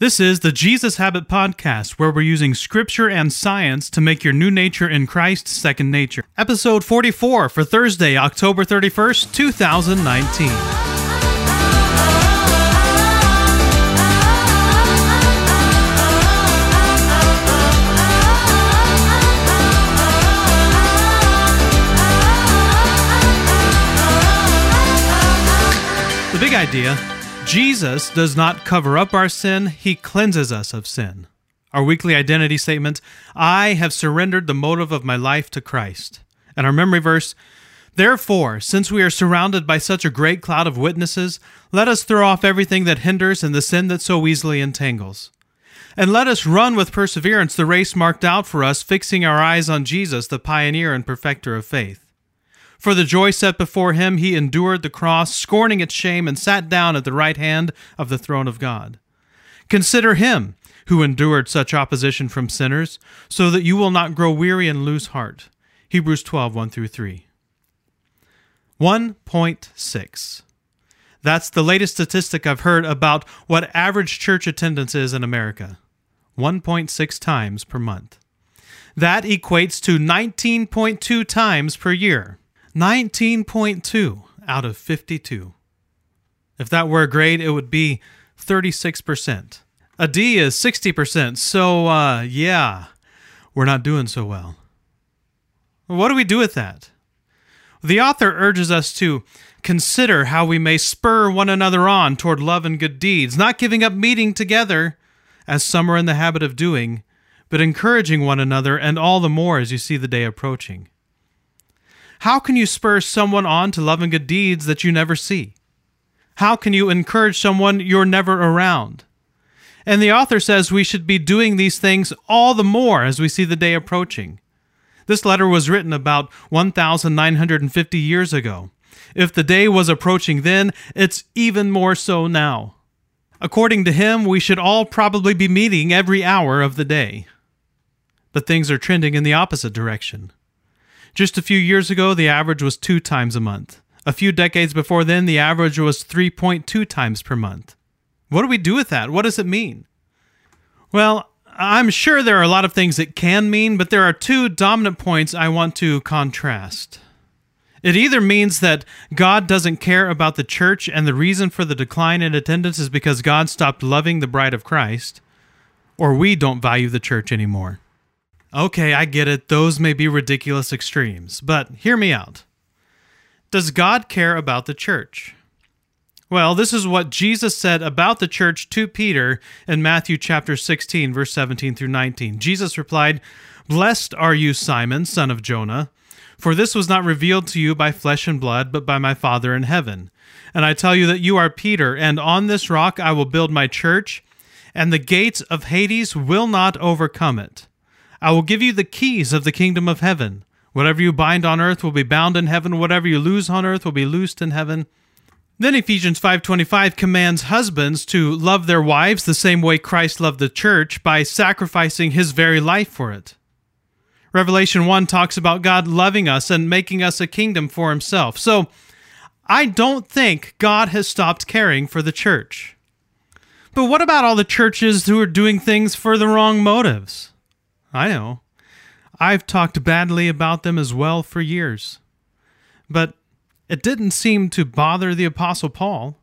This is the Jesus Habit Podcast, where we're using scripture and science to make your new nature in Christ second nature. Episode 44 for Thursday, October 31st, 2019. The big idea Jesus does not cover up our sin, he cleanses us of sin. Our weekly identity statement I have surrendered the motive of my life to Christ. And our memory verse Therefore, since we are surrounded by such a great cloud of witnesses, let us throw off everything that hinders and the sin that so easily entangles. And let us run with perseverance the race marked out for us, fixing our eyes on Jesus, the pioneer and perfecter of faith. For the joy set before him, he endured the cross, scorning its shame, and sat down at the right hand of the throne of God. Consider him who endured such opposition from sinners, so that you will not grow weary and lose heart. Hebrews 12 1 through 3. 1.6. That's the latest statistic I've heard about what average church attendance is in America 1.6 times per month. That equates to 19.2 times per year. 19.2 out of 52. If that were a grade, it would be 36%. A D is 60%, so uh, yeah, we're not doing so well. What do we do with that? The author urges us to consider how we may spur one another on toward love and good deeds, not giving up meeting together, as some are in the habit of doing, but encouraging one another, and all the more as you see the day approaching. How can you spur someone on to love and good deeds that you never see? How can you encourage someone you're never around? And the author says we should be doing these things all the more as we see the day approaching. This letter was written about 1,950 years ago. If the day was approaching then, it's even more so now. According to him, we should all probably be meeting every hour of the day. But things are trending in the opposite direction. Just a few years ago, the average was two times a month. A few decades before then, the average was 3.2 times per month. What do we do with that? What does it mean? Well, I'm sure there are a lot of things it can mean, but there are two dominant points I want to contrast. It either means that God doesn't care about the church and the reason for the decline in attendance is because God stopped loving the bride of Christ, or we don't value the church anymore. Okay, I get it. Those may be ridiculous extremes, but hear me out. Does God care about the church? Well, this is what Jesus said about the church to Peter in Matthew chapter 16 verse 17 through 19. Jesus replied, "Blessed are you, Simon, son of Jonah, for this was not revealed to you by flesh and blood, but by my Father in heaven. And I tell you that you are Peter, and on this rock I will build my church, and the gates of Hades will not overcome it." I will give you the keys of the kingdom of heaven. Whatever you bind on earth will be bound in heaven, whatever you loose on earth will be loosed in heaven. Then Ephesians 5:25 commands husbands to love their wives the same way Christ loved the church by sacrificing his very life for it. Revelation 1 talks about God loving us and making us a kingdom for himself. So, I don't think God has stopped caring for the church. But what about all the churches who are doing things for the wrong motives? I know. I've talked badly about them as well for years. But it didn't seem to bother the Apostle Paul.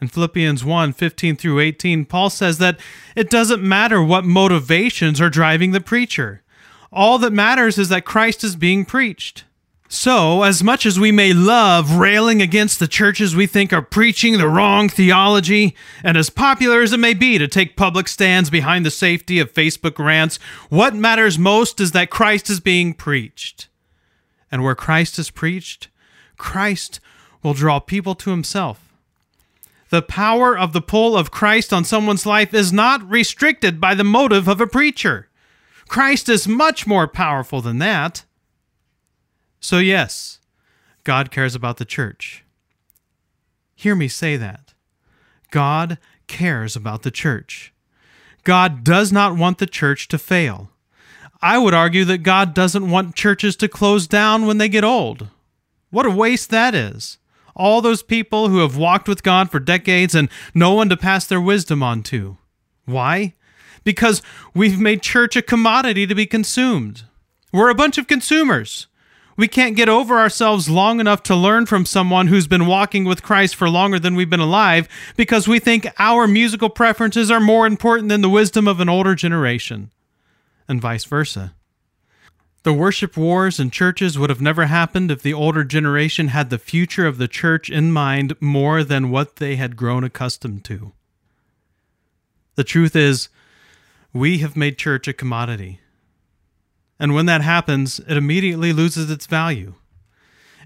In Philippians 1 15 through 18, Paul says that it doesn't matter what motivations are driving the preacher. All that matters is that Christ is being preached. So, as much as we may love railing against the churches we think are preaching the wrong theology, and as popular as it may be to take public stands behind the safety of Facebook rants, what matters most is that Christ is being preached. And where Christ is preached, Christ will draw people to himself. The power of the pull of Christ on someone's life is not restricted by the motive of a preacher. Christ is much more powerful than that. So, yes, God cares about the church. Hear me say that. God cares about the church. God does not want the church to fail. I would argue that God doesn't want churches to close down when they get old. What a waste that is. All those people who have walked with God for decades and no one to pass their wisdom on to. Why? Because we've made church a commodity to be consumed. We're a bunch of consumers. We can't get over ourselves long enough to learn from someone who's been walking with Christ for longer than we've been alive because we think our musical preferences are more important than the wisdom of an older generation, and vice versa. The worship wars in churches would have never happened if the older generation had the future of the church in mind more than what they had grown accustomed to. The truth is, we have made church a commodity. And when that happens, it immediately loses its value.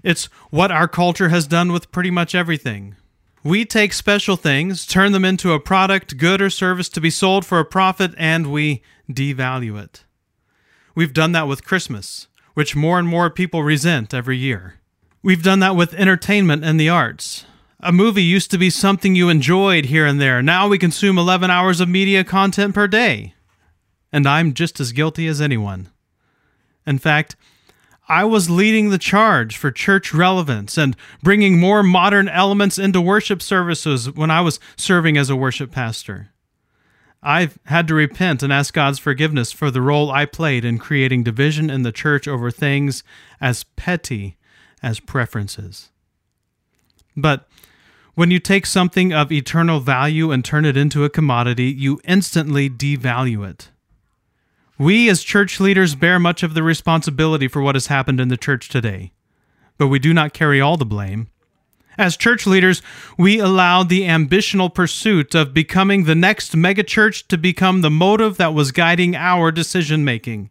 It's what our culture has done with pretty much everything. We take special things, turn them into a product, good, or service to be sold for a profit, and we devalue it. We've done that with Christmas, which more and more people resent every year. We've done that with entertainment and the arts. A movie used to be something you enjoyed here and there. Now we consume 11 hours of media content per day. And I'm just as guilty as anyone. In fact, I was leading the charge for church relevance and bringing more modern elements into worship services when I was serving as a worship pastor. I've had to repent and ask God's forgiveness for the role I played in creating division in the church over things as petty as preferences. But when you take something of eternal value and turn it into a commodity, you instantly devalue it. We as church leaders bear much of the responsibility for what has happened in the church today, but we do not carry all the blame. As church leaders, we allowed the ambitional pursuit of becoming the next megachurch to become the motive that was guiding our decision making.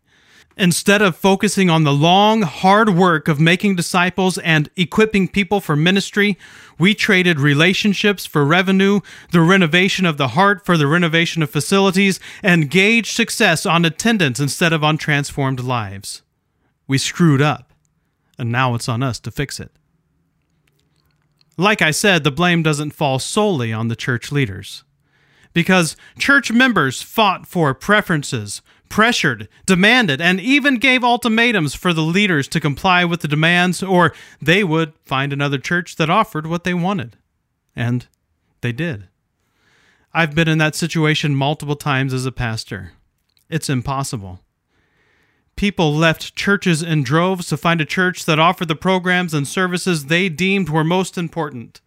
Instead of focusing on the long, hard work of making disciples and equipping people for ministry, we traded relationships for revenue, the renovation of the heart for the renovation of facilities, and gauged success on attendance instead of on transformed lives. We screwed up, and now it's on us to fix it. Like I said, the blame doesn't fall solely on the church leaders. Because church members fought for preferences, pressured, demanded, and even gave ultimatums for the leaders to comply with the demands, or they would find another church that offered what they wanted. And they did. I've been in that situation multiple times as a pastor. It's impossible people left churches in droves to find a church that offered the programs and services they deemed were most important.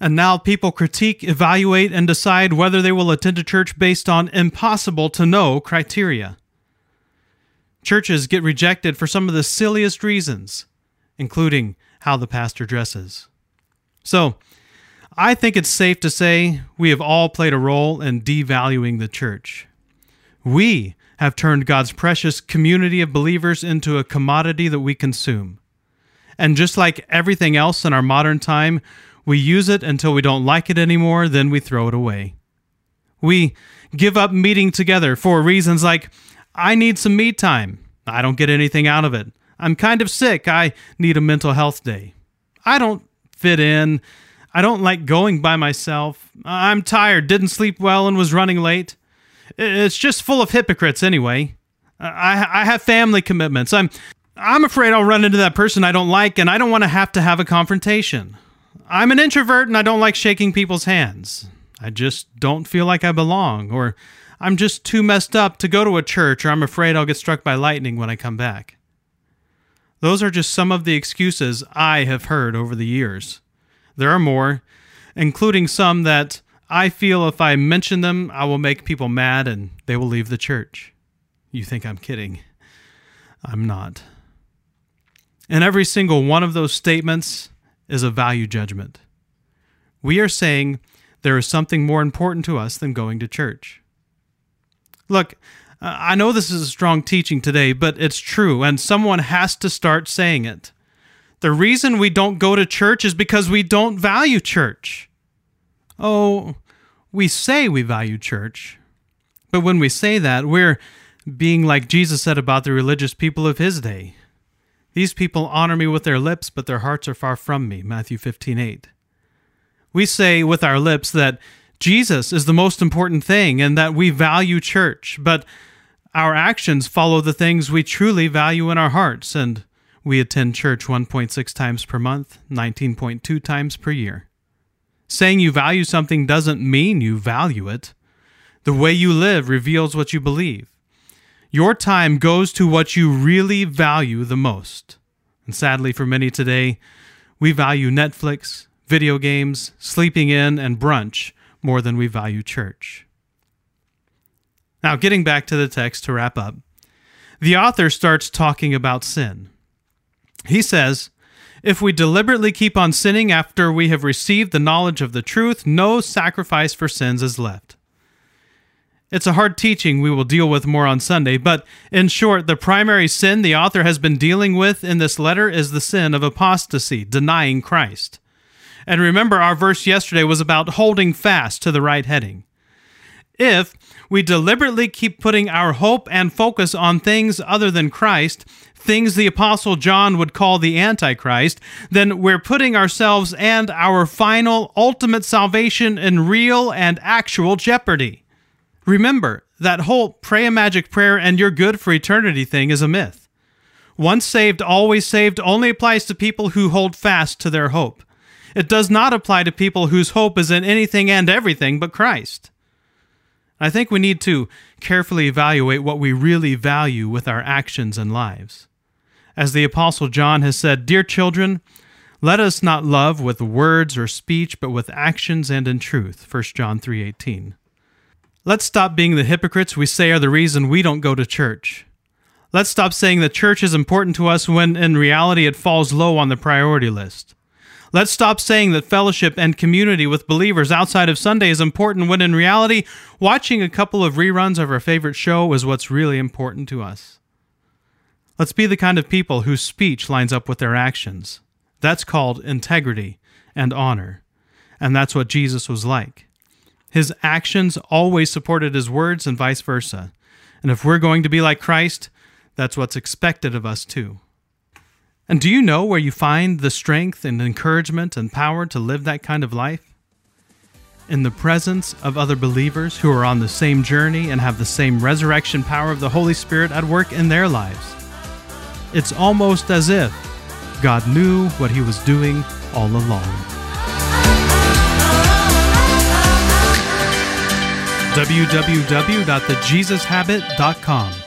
And now people critique, evaluate, and decide whether they will attend a church based on impossible to know criteria. Churches get rejected for some of the silliest reasons, including how the pastor dresses. So, I think it's safe to say we have all played a role in devaluing the church. We have turned God's precious community of believers into a commodity that we consume. And just like everything else in our modern time, we use it until we don't like it anymore, then we throw it away. We give up meeting together for reasons like, I need some me time. I don't get anything out of it. I'm kind of sick. I need a mental health day. I don't fit in. I don't like going by myself. I'm tired, didn't sleep well, and was running late. It's just full of hypocrites anyway. I I have family commitments. I'm I'm afraid I'll run into that person I don't like and I don't want to have to have a confrontation. I'm an introvert and I don't like shaking people's hands. I just don't feel like I belong or I'm just too messed up to go to a church or I'm afraid I'll get struck by lightning when I come back. Those are just some of the excuses I have heard over the years. There are more, including some that I feel if I mention them, I will make people mad and they will leave the church. You think I'm kidding? I'm not. And every single one of those statements is a value judgment. We are saying there is something more important to us than going to church. Look, I know this is a strong teaching today, but it's true, and someone has to start saying it. The reason we don't go to church is because we don't value church. Oh, we say we value church, but when we say that, we're being like Jesus said about the religious people of his day. These people honor me with their lips, but their hearts are far from me. Matthew 15 8. We say with our lips that Jesus is the most important thing and that we value church, but our actions follow the things we truly value in our hearts, and we attend church 1.6 times per month, 19.2 times per year. Saying you value something doesn't mean you value it. The way you live reveals what you believe. Your time goes to what you really value the most. And sadly, for many today, we value Netflix, video games, sleeping in, and brunch more than we value church. Now, getting back to the text to wrap up, the author starts talking about sin. He says, If we deliberately keep on sinning after we have received the knowledge of the truth, no sacrifice for sins is left. It's a hard teaching we will deal with more on Sunday, but in short, the primary sin the author has been dealing with in this letter is the sin of apostasy, denying Christ. And remember, our verse yesterday was about holding fast to the right heading. If we deliberately keep putting our hope and focus on things other than Christ, things the Apostle John would call the Antichrist, then we're putting ourselves and our final, ultimate salvation in real and actual jeopardy. Remember, that whole pray a magic prayer and you're good for eternity thing is a myth. Once saved, always saved only applies to people who hold fast to their hope. It does not apply to people whose hope is in anything and everything but Christ. I think we need to carefully evaluate what we really value with our actions and lives. As the Apostle John has said, Dear children, let us not love with words or speech, but with actions and in truth. 1 John 3:18. Let's stop being the hypocrites we say are the reason we don't go to church. Let's stop saying that church is important to us when in reality it falls low on the priority list. Let's stop saying that fellowship and community with believers outside of Sunday is important when in reality, watching a couple of reruns of our favorite show is what's really important to us. Let's be the kind of people whose speech lines up with their actions. That's called integrity and honor. And that's what Jesus was like. His actions always supported his words and vice versa. And if we're going to be like Christ, that's what's expected of us too. And do you know where you find the strength and encouragement and power to live that kind of life? In the presence of other believers who are on the same journey and have the same resurrection power of the Holy Spirit at work in their lives. It's almost as if God knew what he was doing all along. www.thejesushabit.com.